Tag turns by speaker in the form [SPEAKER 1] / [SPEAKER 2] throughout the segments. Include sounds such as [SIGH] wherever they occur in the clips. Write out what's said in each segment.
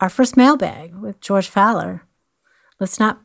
[SPEAKER 1] our first mailbag with George Fowler. Let's not.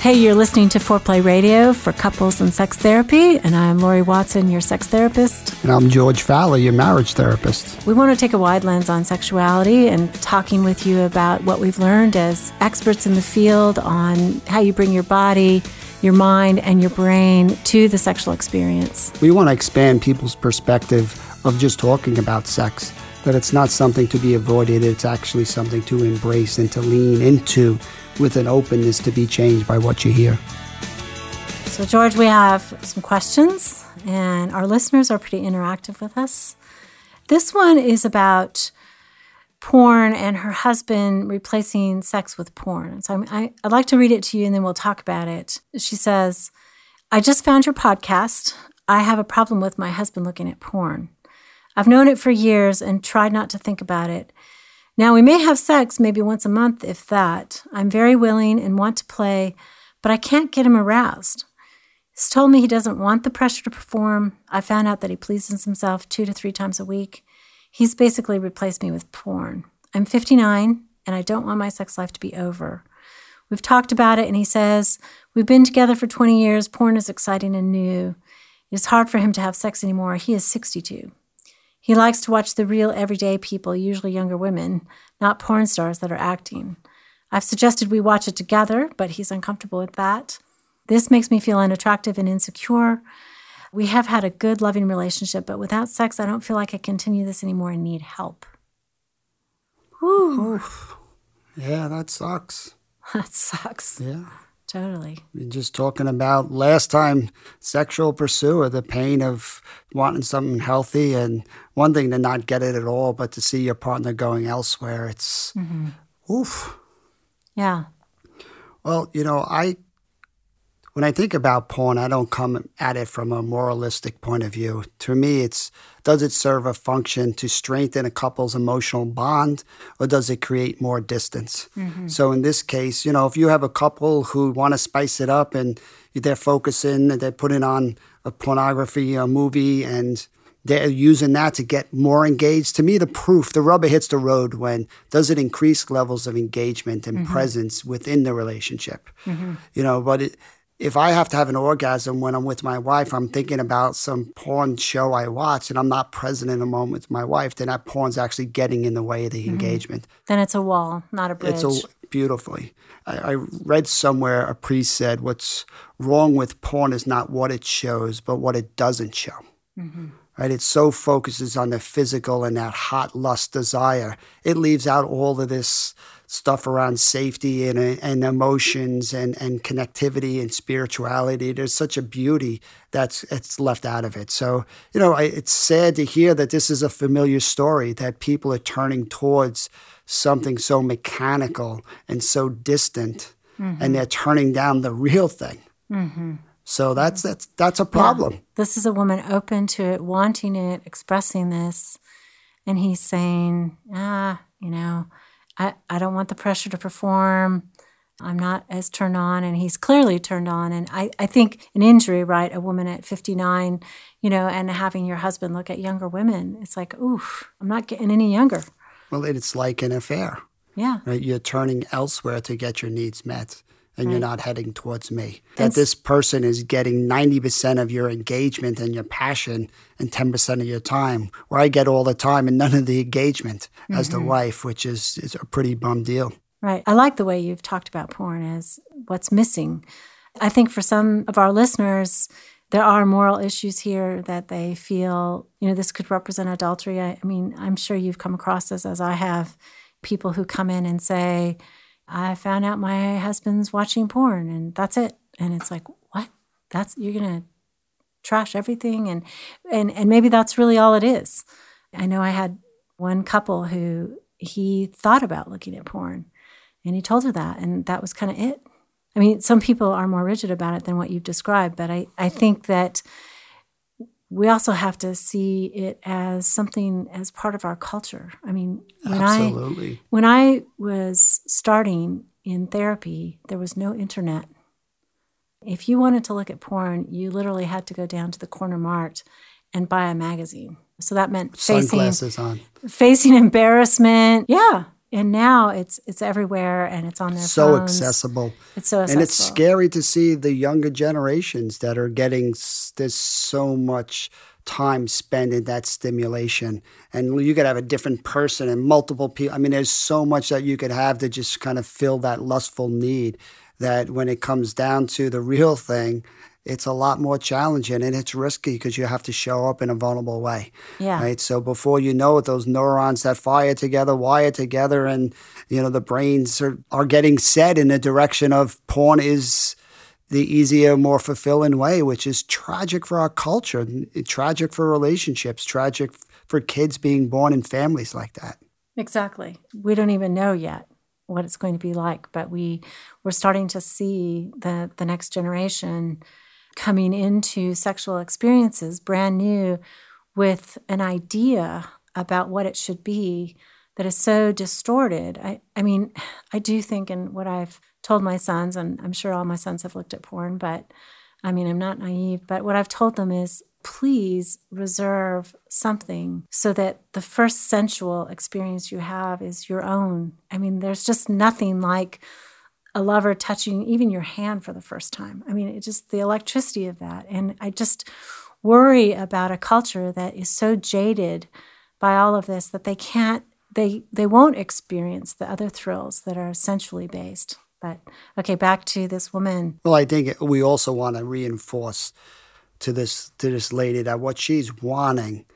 [SPEAKER 1] Hey, you're listening to Foreplay Radio for couples and sex therapy, and I'm Lori Watson, your sex therapist.
[SPEAKER 2] And I'm George Fowler, your marriage therapist.
[SPEAKER 1] We want to take a wide lens on sexuality and talking with you about what we've learned as experts in the field on how you bring your body, your mind, and your brain to the sexual experience.
[SPEAKER 2] We want to expand people's perspective of just talking about sex, that it's not something to be avoided, it's actually something to embrace and to lean into with an openness to be changed by what you hear.
[SPEAKER 1] So, George, we have some questions, and our listeners are pretty interactive with us. This one is about porn and her husband replacing sex with porn. So, I, I'd like to read it to you and then we'll talk about it. She says, I just found your podcast. I have a problem with my husband looking at porn. I've known it for years and tried not to think about it. Now, we may have sex maybe once a month, if that. I'm very willing and want to play, but I can't get him aroused. He's told me he doesn't want the pressure to perform. I found out that he pleases himself two to three times a week. He's basically replaced me with porn. I'm 59 and I don't want my sex life to be over. We've talked about it, and he says, We've been together for 20 years. Porn is exciting and new. It's hard for him to have sex anymore. He is 62. He likes to watch the real everyday people, usually younger women, not porn stars that are acting. I've suggested we watch it together, but he's uncomfortable with that. This makes me feel unattractive and insecure. We have had a good, loving relationship, but without sex, I don't feel like I continue this anymore and need help. Whew.
[SPEAKER 2] Oof. Yeah, that sucks. [LAUGHS]
[SPEAKER 1] That sucks.
[SPEAKER 2] Yeah.
[SPEAKER 1] Totally.
[SPEAKER 2] Just talking about last time sexual pursuer, the pain of wanting something healthy and one thing to not get it at all, but to see your partner going elsewhere. It's mm-hmm. oof.
[SPEAKER 1] Yeah.
[SPEAKER 2] Well, you know, I when I think about porn, I don't come at it from a moralistic point of view. To me, it's does it serve a function to strengthen a couple's emotional bond or does it create more distance? Mm-hmm. So in this case, you know, if you have a couple who want to spice it up and they're focusing, and they're putting on a pornography, a movie, and they're using that to get more engaged. To me, the proof, the rubber hits the road when does it increase levels of engagement and mm-hmm. presence within the relationship? Mm-hmm. You know, but it, if I have to have an orgasm when I'm with my wife, I'm thinking about some porn show I watch and I'm not present in the moment with my wife, then that porn's actually getting in the way of the mm-hmm. engagement.
[SPEAKER 1] Then it's a wall, not a bridge.
[SPEAKER 2] It's a, beautifully. I, I read somewhere a priest said, "What's wrong with porn is not what it shows, but what it doesn't show." Mm-hmm. Right? It so focuses on the physical and that hot lust desire. It leaves out all of this stuff around safety and, and emotions and, and connectivity and spirituality. There's such a beauty that's it's left out of it. So, you know, I, it's sad to hear that this is a familiar story, that people are turning towards something so mechanical and so distant, and they're turning down the real thing. So that's that's that's a problem.
[SPEAKER 1] Yeah. This is a woman open to it, wanting it, expressing this. And he's saying, ah, you know, I, I don't want the pressure to perform. I'm not as turned on, and he's clearly turned on. And I, I think an injury, right? A woman at 59, you know, and having your husband look at younger women, it's like, oof, I'm not getting any younger.
[SPEAKER 2] Well, it's like an affair.
[SPEAKER 1] Yeah.
[SPEAKER 2] Right? You're turning elsewhere to get your needs met, and
[SPEAKER 1] Right.
[SPEAKER 2] you're not heading towards me. That
[SPEAKER 1] And
[SPEAKER 2] this person is getting 90% of your engagement and your passion and 10% of your time, where I get all the time and none of the engagement as
[SPEAKER 1] Mm-hmm.
[SPEAKER 2] the wife, which is, is a pretty bum deal.
[SPEAKER 1] Right. I like the way you've talked about porn as what's missing. I think for some of our listeners, there are moral issues here that they feel, you know, this could represent adultery. I, I mean, I'm sure you've come across this as I have people who come in and say, I found out my husband's watching porn and that's it. And it's like, what? That's, you're to trash everything and and and maybe that's really all it is. I know I had one couple who he thought about looking at porn and he told her that and that was kind of it. I mean, some people are more rigid about it than what you've described, but I, I think that we also have to see it as something as part of our culture. I mean, when I when I was starting in therapy, there was no internet. If you wanted to look at porn, you literally had to go down to the corner mart and buy a magazine. So that meant facing facing [LAUGHS] embarrassment. Yeah. And now it's it's everywhere and it's on their
[SPEAKER 2] So
[SPEAKER 1] phones.
[SPEAKER 2] accessible.
[SPEAKER 1] It's so accessible.
[SPEAKER 2] And it's scary to see the younger generations that are getting, s- there's so much time spent in that stimulation. And you could have a different person and multiple people. I mean, there's so much that you could have to just kind of fill that lustful need that when it comes down to the real thing, it's a lot more challenging and it's risky because you have to show up in a vulnerable way.
[SPEAKER 1] Yeah.
[SPEAKER 2] Right. So before you know it, those neurons that fire together, wire together, and you know the brains are, are getting set in the direction of porn is the easier, more fulfilling way, which is tragic for our culture, tragic for relationships, tragic for kids being born in families like that.
[SPEAKER 1] Exactly. We don't even know yet what it's going to be like, but we we're starting to see the the next generation coming into sexual experiences brand new with an idea about what it should be that is so distorted. I I mean, I do think and what I've told my sons and I'm sure all my sons have looked at porn, but I mean, I'm not naive, but what I've told them is please reserve something so that the first sensual experience you have is your own. I mean, there's just nothing like a lover touching even your hand for the first time. I mean, it just the electricity of that. And I just worry about a culture that is so jaded by all of this that they can't they they won't experience the other thrills that are sensually based. But okay, back to this woman.
[SPEAKER 2] Well, I think we also want to reinforce to this to this lady that what she's wanting,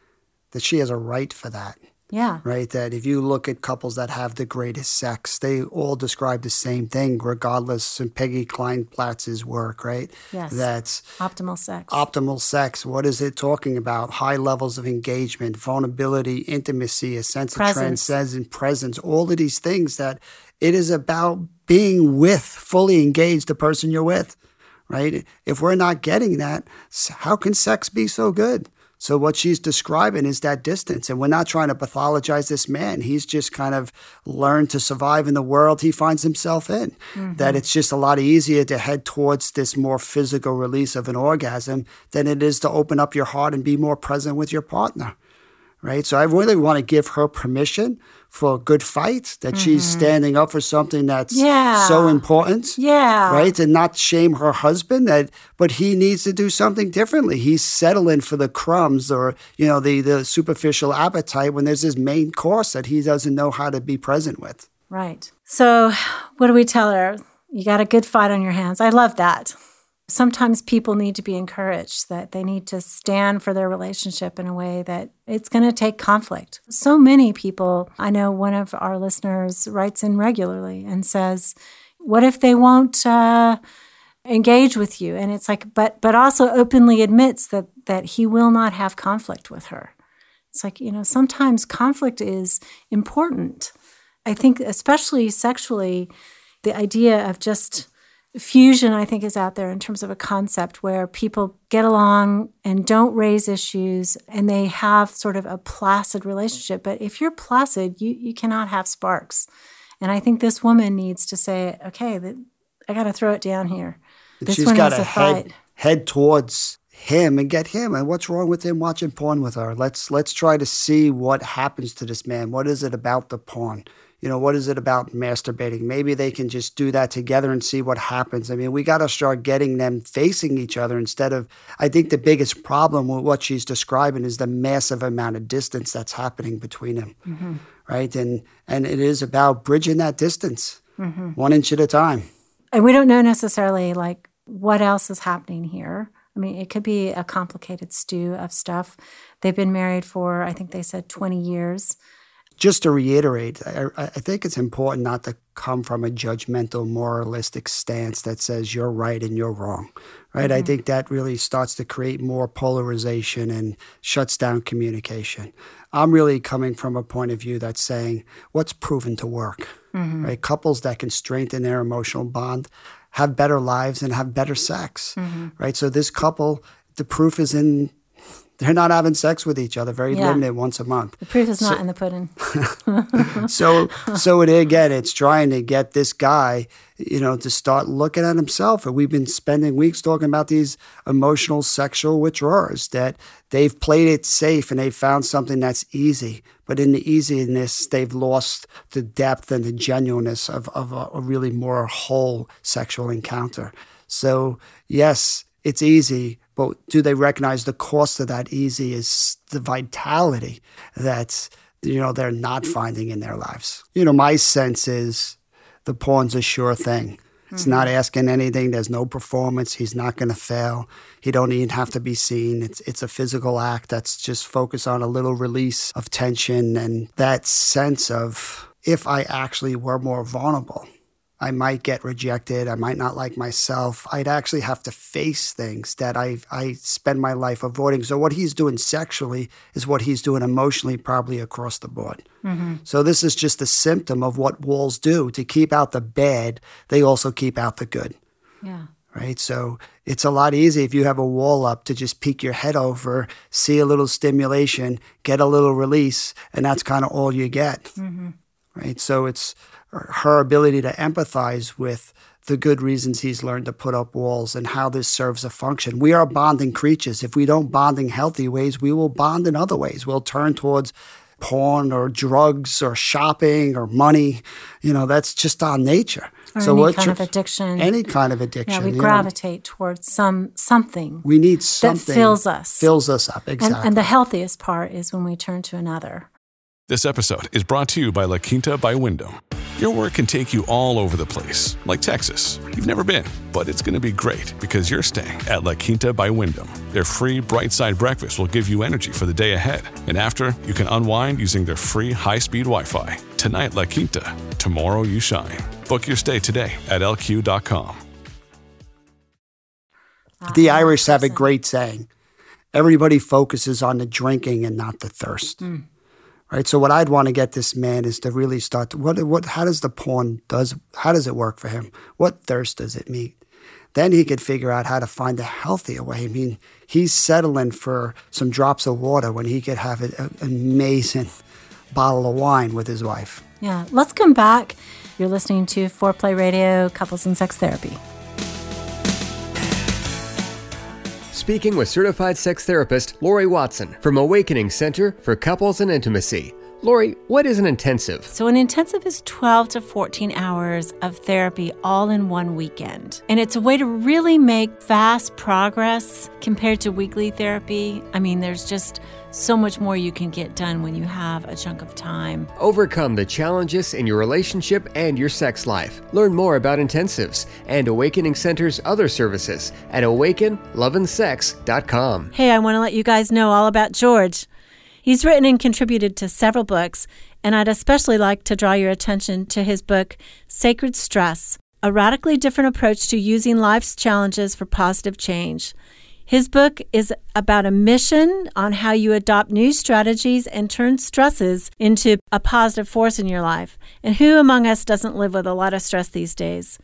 [SPEAKER 2] that she has a right for that.
[SPEAKER 1] Yeah.
[SPEAKER 2] right? That if you look at couples that have the greatest sex, they all describe the same thing, regardless of Peggy Kleinplatz's work, right?
[SPEAKER 1] Yes.
[SPEAKER 2] That's
[SPEAKER 1] Optimal sex.
[SPEAKER 2] optimal sex. What is it talking about? High levels of engagement, vulnerability, intimacy, a sense of
[SPEAKER 1] Presence.
[SPEAKER 2] transcendent presence, all of these things that it is about being with, fully engaged, the person you're with, right? If we're not getting that, how can sex be so good? So what she's describing is that distance, and we're not trying to pathologize this man. He's just kind of learned to survive in the world he finds himself in. That mm-hmm. it's just a lot easier to head towards this more physical release of an orgasm than it is to open up your heart and be more present with your partner. Right. So I really want to give her permission for a good fight, that she's mm-hmm. standing up for something that's
[SPEAKER 1] Yeah.
[SPEAKER 2] so important
[SPEAKER 1] yeah.
[SPEAKER 2] right? And not shame her husband that but he needs to do something differently. He's settling for the crumbs or, you know, the the superficial appetite when there's this main course that he doesn't know how to be present with.
[SPEAKER 1] Right. So, what do we tell her? You got a good fight on your hands. I love that. Sometimes people need to be encouraged that they need to stand for their relationship in a way that it's going to take conflict. So many people, I know one of our listeners writes in regularly and says, What if they won't? Uh, engage with you and it's like but but also openly admits that that he will not have conflict with her it's like you know sometimes conflict is important I think, especially sexually, the idea of just fusion, I think, is out there in terms of a concept where people get along and don't raise issues and they have sort of a placid relationship. But if you're placid, you, you cannot have sparks. And I think this woman needs to say, okay, I got to throw it down here.
[SPEAKER 2] This she's got to head, head towards him and get him. And what's wrong with him watching porn with her? Let's let's try to see what happens to this man. What is it about the porn? You know, what is it about masturbating? Maybe they can just do that together and see what happens. I mean, we got to start getting them facing each other instead of. I think the biggest problem with what she's describing is the massive amount of distance that's happening between them, mm-hmm. right? And and it is about bridging that distance, mm-hmm. one inch at a time.
[SPEAKER 1] And we don't know necessarily like what else is happening here. I mean, it could be a complicated stew of stuff. They've been married for, I think they said 20 years.
[SPEAKER 2] Just to reiterate, I, I, think it's important not to come from a judgmental, moralistic stance that says you're right and you're wrong, right? Mm-hmm. I think that really starts to create more polarization and shuts down communication. I'm really coming from a point of view that's saying what's proven to work, mm-hmm. right? Couples that can strengthen their emotional bond have better lives and have better sex, mm-hmm. right? So this couple, the proof is in they're not having sex with each other very yeah. limited once a month.
[SPEAKER 1] The proof is so, not in the pudding. [LAUGHS] [LAUGHS]
[SPEAKER 2] So so it, again it's trying to get this guy you know to start looking at himself. And we've been spending weeks talking about these emotional sexual withdrawers that they've played it safe and they've found something that's easy. But in the easiness they've lost the depth and the genuineness of, of a, a really more whole sexual encounter. So yes it's easy but do they recognize the cost of that easy is the vitality that you know they're not finding in their lives? You know, my sense is the pawn's a sure thing. It's mm-hmm. not asking anything. There's no performance. He's not going to fail. He don't even have to be seen. It's it's a physical act that's just focused on a little release of tension and that sense of if I actually were more vulnerable, I might get rejected. I might not like myself. I'd actually have to face things that I I spend my life avoiding. So what he's doing sexually is what he's doing emotionally, probably across the board. Mm-hmm. So this is just a symptom of what walls do to keep out the bad. They also keep out the good.
[SPEAKER 1] Yeah.
[SPEAKER 2] Right. So it's a lot easier if you have a wall up to just peek your head over, see a little stimulation, get a little release, and that's kind of all you get. Mm-hmm. Right. So it's her ability to empathize with the good reasons he's learned to put up walls and how this serves a function. We are bonding creatures. If we don't bond in healthy ways, we will bond in other ways. We'll turn towards porn or drugs or shopping or money. You know, that's just our nature.
[SPEAKER 1] Or so any kind of addiction.
[SPEAKER 2] Any kind of addiction.
[SPEAKER 1] Yeah, we gravitate know. towards some something.
[SPEAKER 2] We need something
[SPEAKER 1] that fills us.
[SPEAKER 2] Fills us up, exactly.
[SPEAKER 1] And, and the healthiest part is when we turn to another.
[SPEAKER 3] This episode is brought to you by La Quinta by Wyndham. Your work can take you all over the place, like Texas. You've never been, but it's going to be great because you're staying at La Quinta by Wyndham. Their free bright side breakfast will give you energy for the day ahead. And after, you can unwind using their free high speed Wi Fi. Tonight, La Quinta. Tomorrow, you shine. Book your stay today at lq.com.
[SPEAKER 2] The Irish have a great saying everybody focuses on the drinking and not the thirst. Mm right? So what I'd want to get this man is to really start to, what what how does the porn does how does it work for him? What thirst does it meet? Then he could figure out how to find a healthier way. I mean, he's settling for some drops of water when he could have an amazing bottle of wine with his wife.
[SPEAKER 1] Yeah, let's come back. You're listening to Foreplay Radio, Couples and Sex Therapy.
[SPEAKER 4] Speaking with certified sex therapist Lori Watson from Awakening Center for Couples and Intimacy. Lori, what is an intensive?
[SPEAKER 1] So, an intensive is 12 to 14 hours of therapy all in one weekend. And it's a way to really make fast progress compared to weekly therapy. I mean, there's just so much more you can get done when you have a chunk of time.
[SPEAKER 4] Overcome the challenges in your relationship and your sex life. Learn more about intensives and Awakening Center's other services at awakenloveandsex.com.
[SPEAKER 1] Hey, I want to let you guys know all about George. He's written and contributed to several books, and I'd especially like to draw your attention to his book, Sacred Stress A Radically Different Approach to Using Life's Challenges for Positive Change. His book is about a mission on how you adopt new strategies and turn stresses into a positive force in your life. And who among us doesn't live with a lot of stress these days?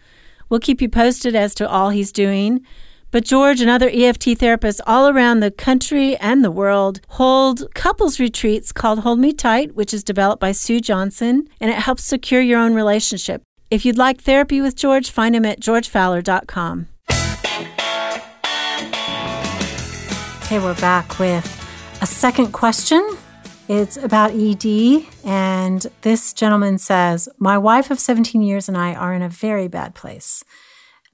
[SPEAKER 1] We'll keep you posted as to all he's doing. But George and other EFT therapists all around the country and the world hold couples retreats called Hold Me Tight, which is developed by Sue Johnson, and it helps secure your own relationship. If you'd like therapy with George, find him at georgefowler.com. Okay, we're back with a second question. It's about ED, and this gentleman says, My wife of 17 years and I are in a very bad place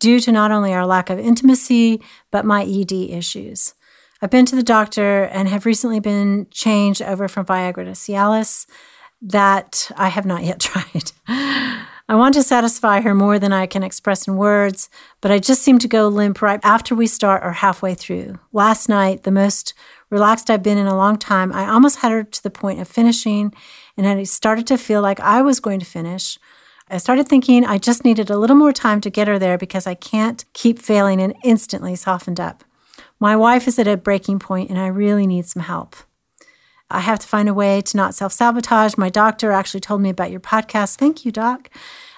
[SPEAKER 1] due to not only our lack of intimacy, but my ED issues. I've been to the doctor and have recently been changed over from Viagra to Cialis that I have not yet [LAUGHS] tried. I want to satisfy her more than I can express in words, but I just seem to go limp right after we start or halfway through. Last night, the most relaxed I've been in a long time, I almost had her to the point of finishing, and I started to feel like I was going to finish. I started thinking I just needed a little more time to get her there because I can't keep failing and instantly softened up. My wife is at a breaking point and I really need some help. I have to find a way to not self sabotage. My doctor actually told me about your podcast. Thank you, Doc.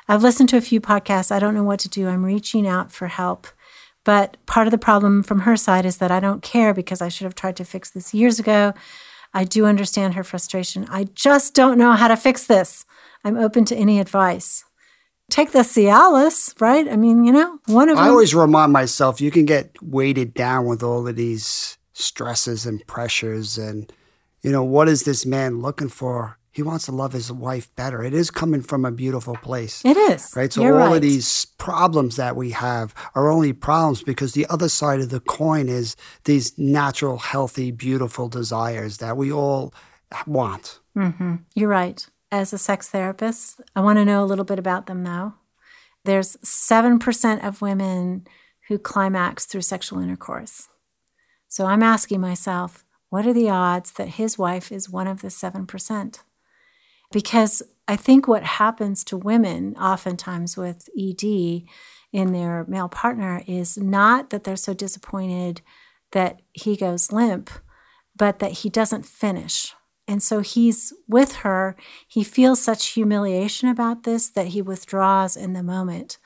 [SPEAKER 1] I've listened to a few podcasts. I don't know what to do. I'm reaching out for help. But part of the problem from her side is that I don't care because I should have tried to fix this years ago. I do understand her frustration. I just don't know how to fix this. I'm open to any advice. Take the Cialis, right? I mean, you know, one of
[SPEAKER 2] I
[SPEAKER 1] them.
[SPEAKER 2] always remind myself you can get weighted down with all of these stresses and pressures and you know, what is this man looking for? He wants to love his wife better. It is coming from a beautiful place.
[SPEAKER 1] It is.
[SPEAKER 2] Right. So
[SPEAKER 1] You're
[SPEAKER 2] all
[SPEAKER 1] right.
[SPEAKER 2] of these problems that we have are only problems because the other side of the coin is these natural, healthy, beautiful desires that we all want.
[SPEAKER 1] Mm-hmm. You're right. As a sex therapist, I want to know a little bit about them now. There's 7% of women who climax through sexual intercourse. So I'm asking myself, what are the odds that his wife is one of the 7%? Because I think what happens to women oftentimes with ED in their male partner is not that they're so disappointed that he goes limp, but that he doesn't finish. And so he's with her. He feels such humiliation about this that he withdraws in the moment.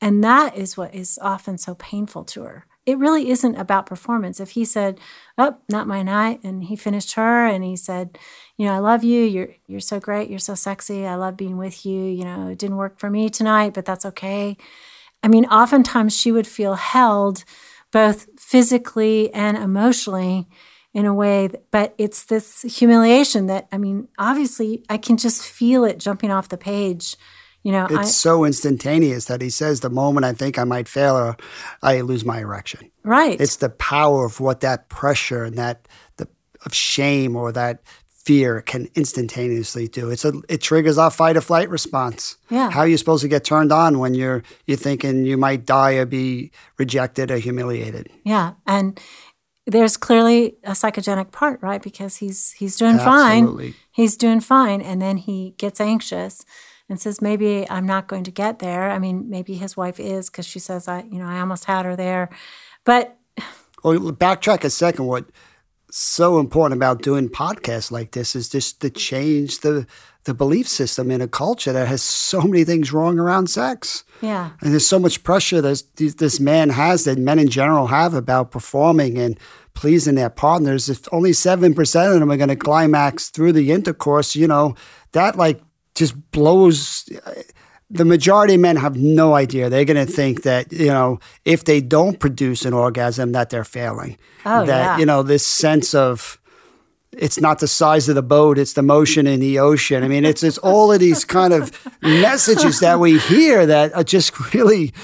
[SPEAKER 1] And that is what is often so painful to her. It really isn't about performance. If he said, "Oh, not my night," and he finished her, and he said, "You know, I love you. You're you're so great. You're so sexy. I love being with you. You know, it didn't work for me tonight, but that's okay." I mean, oftentimes she would feel held, both physically and emotionally, in a way. That, but it's this humiliation that I mean, obviously, I can just feel it jumping off the page. You know,
[SPEAKER 2] It's
[SPEAKER 1] I,
[SPEAKER 2] so instantaneous that he says, the moment I think I might fail her, I lose my erection.
[SPEAKER 1] right.
[SPEAKER 2] It's the power of what that pressure and that the of shame or that fear can instantaneously do. It's a it triggers our fight or flight response.
[SPEAKER 1] Yeah.
[SPEAKER 2] How are you supposed to get turned on when you're you're thinking you might die or be rejected or humiliated?
[SPEAKER 1] Yeah, and there's clearly a psychogenic part, right? Because he's he's doing fine.
[SPEAKER 2] Absolutely.
[SPEAKER 1] He's doing fine, and then he gets anxious and says, "Maybe I'm not going to get there." I mean, maybe his wife is because she says, "I, you know, I almost had her there," but [SIGHS]
[SPEAKER 2] Well, backtrack a second. What so important about doing podcasts like this is just to change the the belief system in a culture that has so many things wrong around sex.
[SPEAKER 1] yeah,
[SPEAKER 2] And there's so much pressure that this, this man has that men in general have about performing and pleasing their partners. If only 7% of them are going to climax through the intercourse, you know, that like just blows. The majority of men have no idea. They're going to think that, you know, if they don't produce an orgasm, that they're failing.
[SPEAKER 1] Oh,
[SPEAKER 2] that,
[SPEAKER 1] yeah.
[SPEAKER 2] you know, this sense of, it's not the size of the boat, it's the motion in the ocean. I mean, it's it's all of these kind of messages that we hear that are just really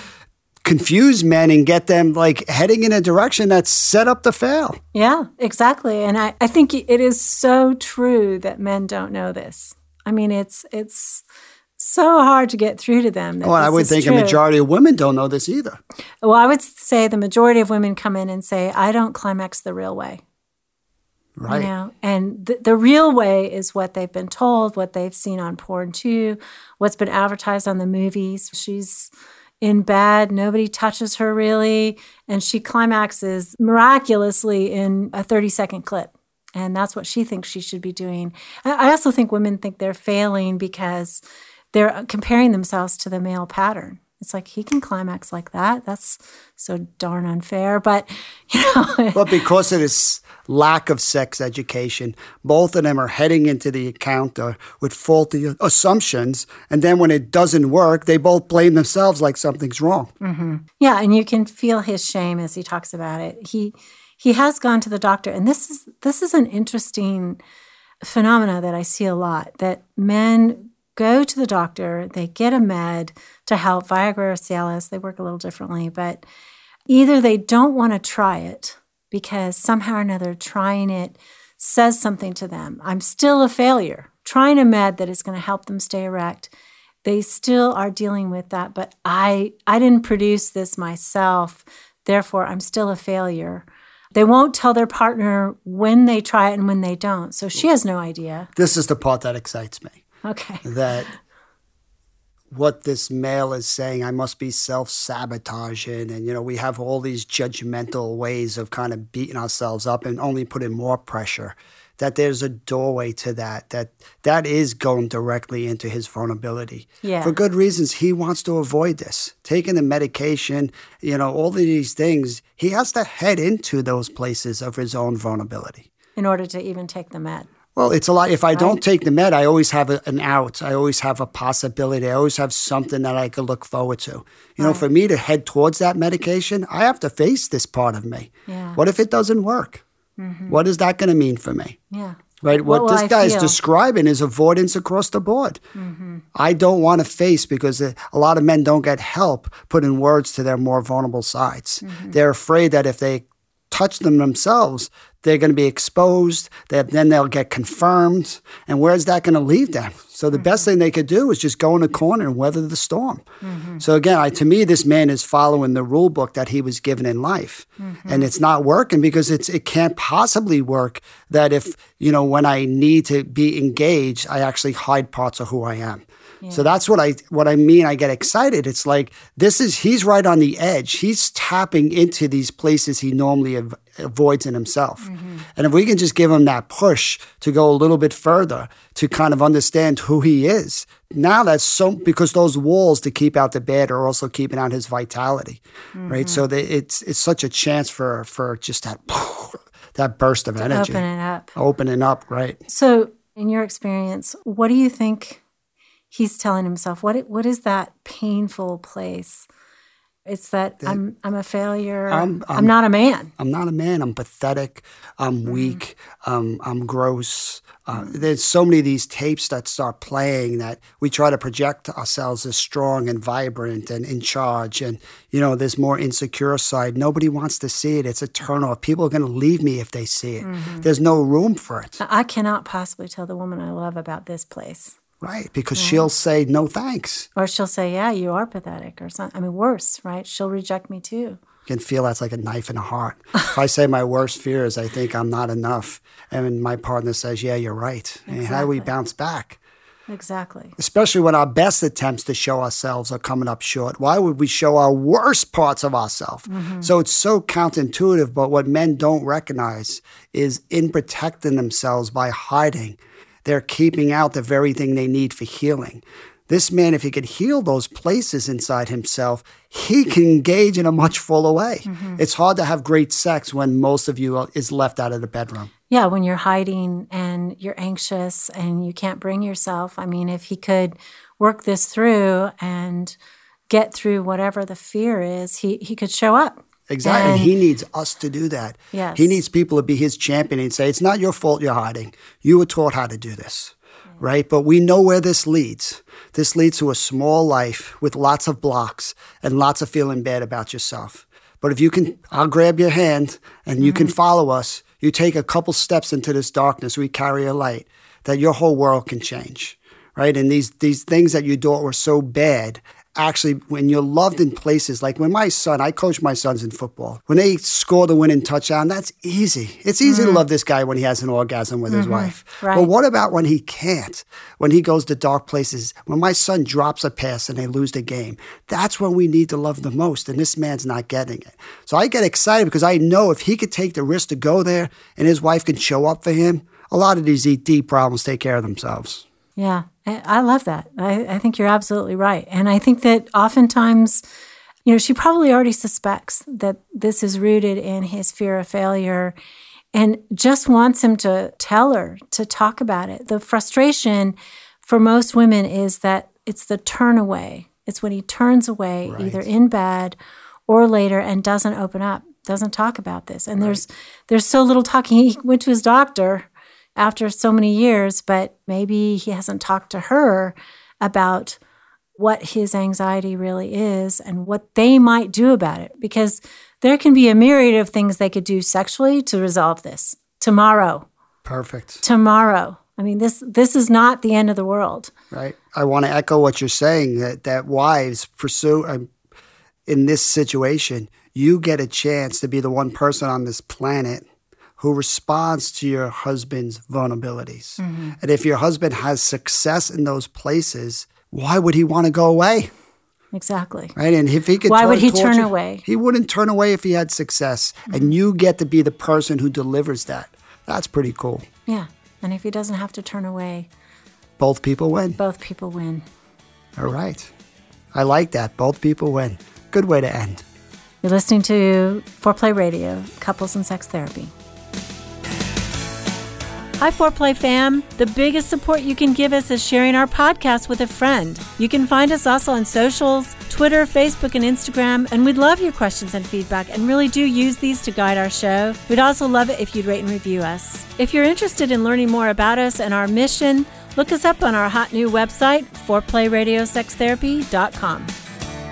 [SPEAKER 2] confuse men and get them like heading in a direction that's set up to fail.
[SPEAKER 1] yeah, exactly. And I, I think it is so true that men don't know this. I mean, it's it's so hard to get through to them. That oh,
[SPEAKER 2] Well, I would think
[SPEAKER 1] true.
[SPEAKER 2] a majority of women don't know this either.
[SPEAKER 1] Well, I would say the majority of women come in and say, "I don't climax the real way."
[SPEAKER 2] Right.
[SPEAKER 1] You know, and the, the real way is what they've been told, what they've seen on porn too, what's been advertised on the movies. She's in bed, nobody touches her really, and she climaxes miraculously in a 30 second clip. And that's what she thinks she should be doing. I also think women think they're failing because they're comparing themselves to the male pattern. It's like he can climax like that. That's so darn unfair. But [LAUGHS] you know,
[SPEAKER 2] but because of this lack of sex education, both of them are heading into the encounter with faulty assumptions, and then when it doesn't work, they both blame themselves like something's wrong.
[SPEAKER 1] Mm-hmm. Yeah, and you can feel his shame as he talks about it. He he has gone to the doctor, and this is this is an interesting phenomena that I see a lot. That men go to the doctor, they get a med to help Viagra or Cialis. They work a little differently, but either they don't want to try it because somehow or another trying it says something to them. I'm still a failure. Trying a med that is going to help them stay erect, they still are dealing with that, but I I didn't produce this myself, therefore I'm still a failure. They won't tell their partner when they try it and when they don't. So she has no idea.
[SPEAKER 2] This is the part that excites me.
[SPEAKER 1] Okay.
[SPEAKER 2] That what this male is saying, I must be self sabotaging. And, you know, we have all these judgmental ways of kind of beating ourselves up and only putting more pressure. That there's a doorway to that, that that is going directly into his vulnerability.
[SPEAKER 1] Yeah.
[SPEAKER 2] For good reasons. He wants to avoid this. Taking the medication, you know, all of these things, he has to head into those places of his own vulnerability.
[SPEAKER 1] In order to even take the med.
[SPEAKER 2] Well, it's a lot. If I don't take the med, I always have a, an out. I always have a possibility. I always have something that I could look forward to. You know, for me to head towards that medication, I have to face this part of me.
[SPEAKER 1] Yeah.
[SPEAKER 2] What if it doesn't work? Mm-hmm. What is that going to mean for me?
[SPEAKER 1] Yeah.
[SPEAKER 2] Right?
[SPEAKER 1] What
[SPEAKER 2] What, this
[SPEAKER 1] I
[SPEAKER 2] guy is describing is avoidance across the board. Mm-hmm. I don't want to face because a a lot of men don't get help putting words to their more vulnerable sides. Mm-hmm. They're afraid that if they touch them themselves, they're going to be exposed. That then they'll get confirmed. And where's that going to leave them? So the best thing they could do is just go in a corner and weather the storm. Mm-hmm. So again, I, to me, this man is following the rule book that he was given in life, mm-hmm. and it's not working because it's it can't possibly work. That if you know when I need to be engaged, I actually hide parts of who I am. So that's what I what I mean. I get excited. It's like this is he's right on the edge. He's tapping into these places he normally av- avoids in himself. Mm-hmm. And if we can just give him that push to go a little bit further to kind of understand who he is, now that's so because those walls to keep out the bad are also keeping out his vitality, right? Mm-hmm. So that it's it's such a chance for for just that [LAUGHS] that burst of energy,
[SPEAKER 1] Open it up.
[SPEAKER 2] opening up, right?
[SPEAKER 1] So, in your experience, what do you think he's telling himself? What what is that painful place? It's that, I'm I'm a failure.
[SPEAKER 2] I'm-
[SPEAKER 1] I'm,
[SPEAKER 2] I'm-
[SPEAKER 1] not a man.
[SPEAKER 2] I'm not a man. I'm pathetic. I'm weak. Um, I'm gross. Uh, there's so many of these tapes that start playing that we try to project ourselves as strong and vibrant and in charge. And, you know, there's more insecure side. Nobody wants to see it. It's a turnoff. People are going to leave me if they see it. There's no room for it,
[SPEAKER 1] I cannot possibly tell the woman I love about this place.
[SPEAKER 2] Right? Because she'll say, no thanks.
[SPEAKER 1] Or she'll say, "Yeah, you are pathetic," or something. I mean, worse, right? She'll reject me too.
[SPEAKER 2] You can feel that's like a knife in the heart. if I say my worst fear is I think I'm not enough, and my partner says, "Yeah, you're right," and how do we bounce back?
[SPEAKER 1] Exactly.
[SPEAKER 2] Especially when our best attempts to show ourselves are coming up short. Why would we show our worst parts of ourselves? Mm-hmm. So it's so counterintuitive. But what men don't recognize is in protecting themselves by hiding, they're keeping out the very thing they need for healing. This man, if he could heal those places inside himself, he can engage in a much fuller way. Mm-hmm. It's hard to have great sex when most of you is left out of the bedroom.
[SPEAKER 1] Yeah, when you're hiding and you're anxious and you can't bring yourself. I mean, if he could work this through and get through whatever the fear is, he, he could show up.
[SPEAKER 2] Exactly.
[SPEAKER 1] And-
[SPEAKER 2] he needs us to do that.
[SPEAKER 1] Yes.
[SPEAKER 2] He needs people to be his champion and say, it's not your fault you're hiding. You were taught how to do this. Right? But we know where this leads. This leads to a small life with lots of blocks and lots of feeling bad about yourself. But if you can, I'll grab your hand and you can mm-hmm. follow us. You take a couple steps into this darkness, we carry a light that your whole world can change. Right? And these, these things that you thought were so bad actually when you're loved in places like when my son i coach my sons in football. When they score the winning touchdown that's easy. It's easy to mm. love this guy when he has an orgasm with his mm-hmm. wife.
[SPEAKER 1] Right.
[SPEAKER 2] but what about when he can't? When he goes to dark places? When my son drops a pass and they lose the game? That's when we need to love the most and this man's not getting it. So i get excited because i know if he could take the risk to go there and his wife can show up for him a lot of these ED problems take care of themselves.
[SPEAKER 1] Yeah. I, love that. I, I think you're absolutely right. And I think that oftentimes, you know, she probably already suspects that this is rooted in his fear of failure and just wants him to tell her to talk about it. The frustration for most women is that it's the turn away. It's when he turns away, right. either in bed or later, and doesn't open up, doesn't talk about this. And right. there's there's so little talking. He went to his doctor after so many years, but maybe he hasn't talked to her about what his anxiety really is and what they might do about it. Because there can be a myriad of things they could do sexually to resolve this tomorrow.
[SPEAKER 2] Perfect.
[SPEAKER 1] Tomorrow. I mean, this this is not the end of the world.
[SPEAKER 2] Right. I want to echo what you're saying that that wives pursue um, in this situation. You get a chance to be the one person on this planet who responds to your husband's vulnerabilities. Mm-hmm. And if your husband has success in those places, why would he want to go away?
[SPEAKER 1] Exactly.
[SPEAKER 2] Right. And if he could,
[SPEAKER 1] why would he turn away?
[SPEAKER 2] He wouldn't turn away if he had success. Mm-hmm. And you get to be the person who delivers that. That's pretty cool.
[SPEAKER 1] Yeah. And if he doesn't have to turn away,
[SPEAKER 2] both people win.
[SPEAKER 1] Both people win.
[SPEAKER 2] All right. I like that. Both people win. Good way to end.
[SPEAKER 1] You're listening to Foreplay Radio, Couples and Sex Therapy. Hi, Foreplay fam. The biggest support you can give us is sharing our podcast with a friend. You can find us also on socials Twitter, Facebook, and Instagram, and we'd love your questions and feedback and really do use these to guide our show. We'd also love it if you'd rate and review us. If you're interested in learning more about us and our mission, look us up on our hot new website, foreplayradiosextherapy.com.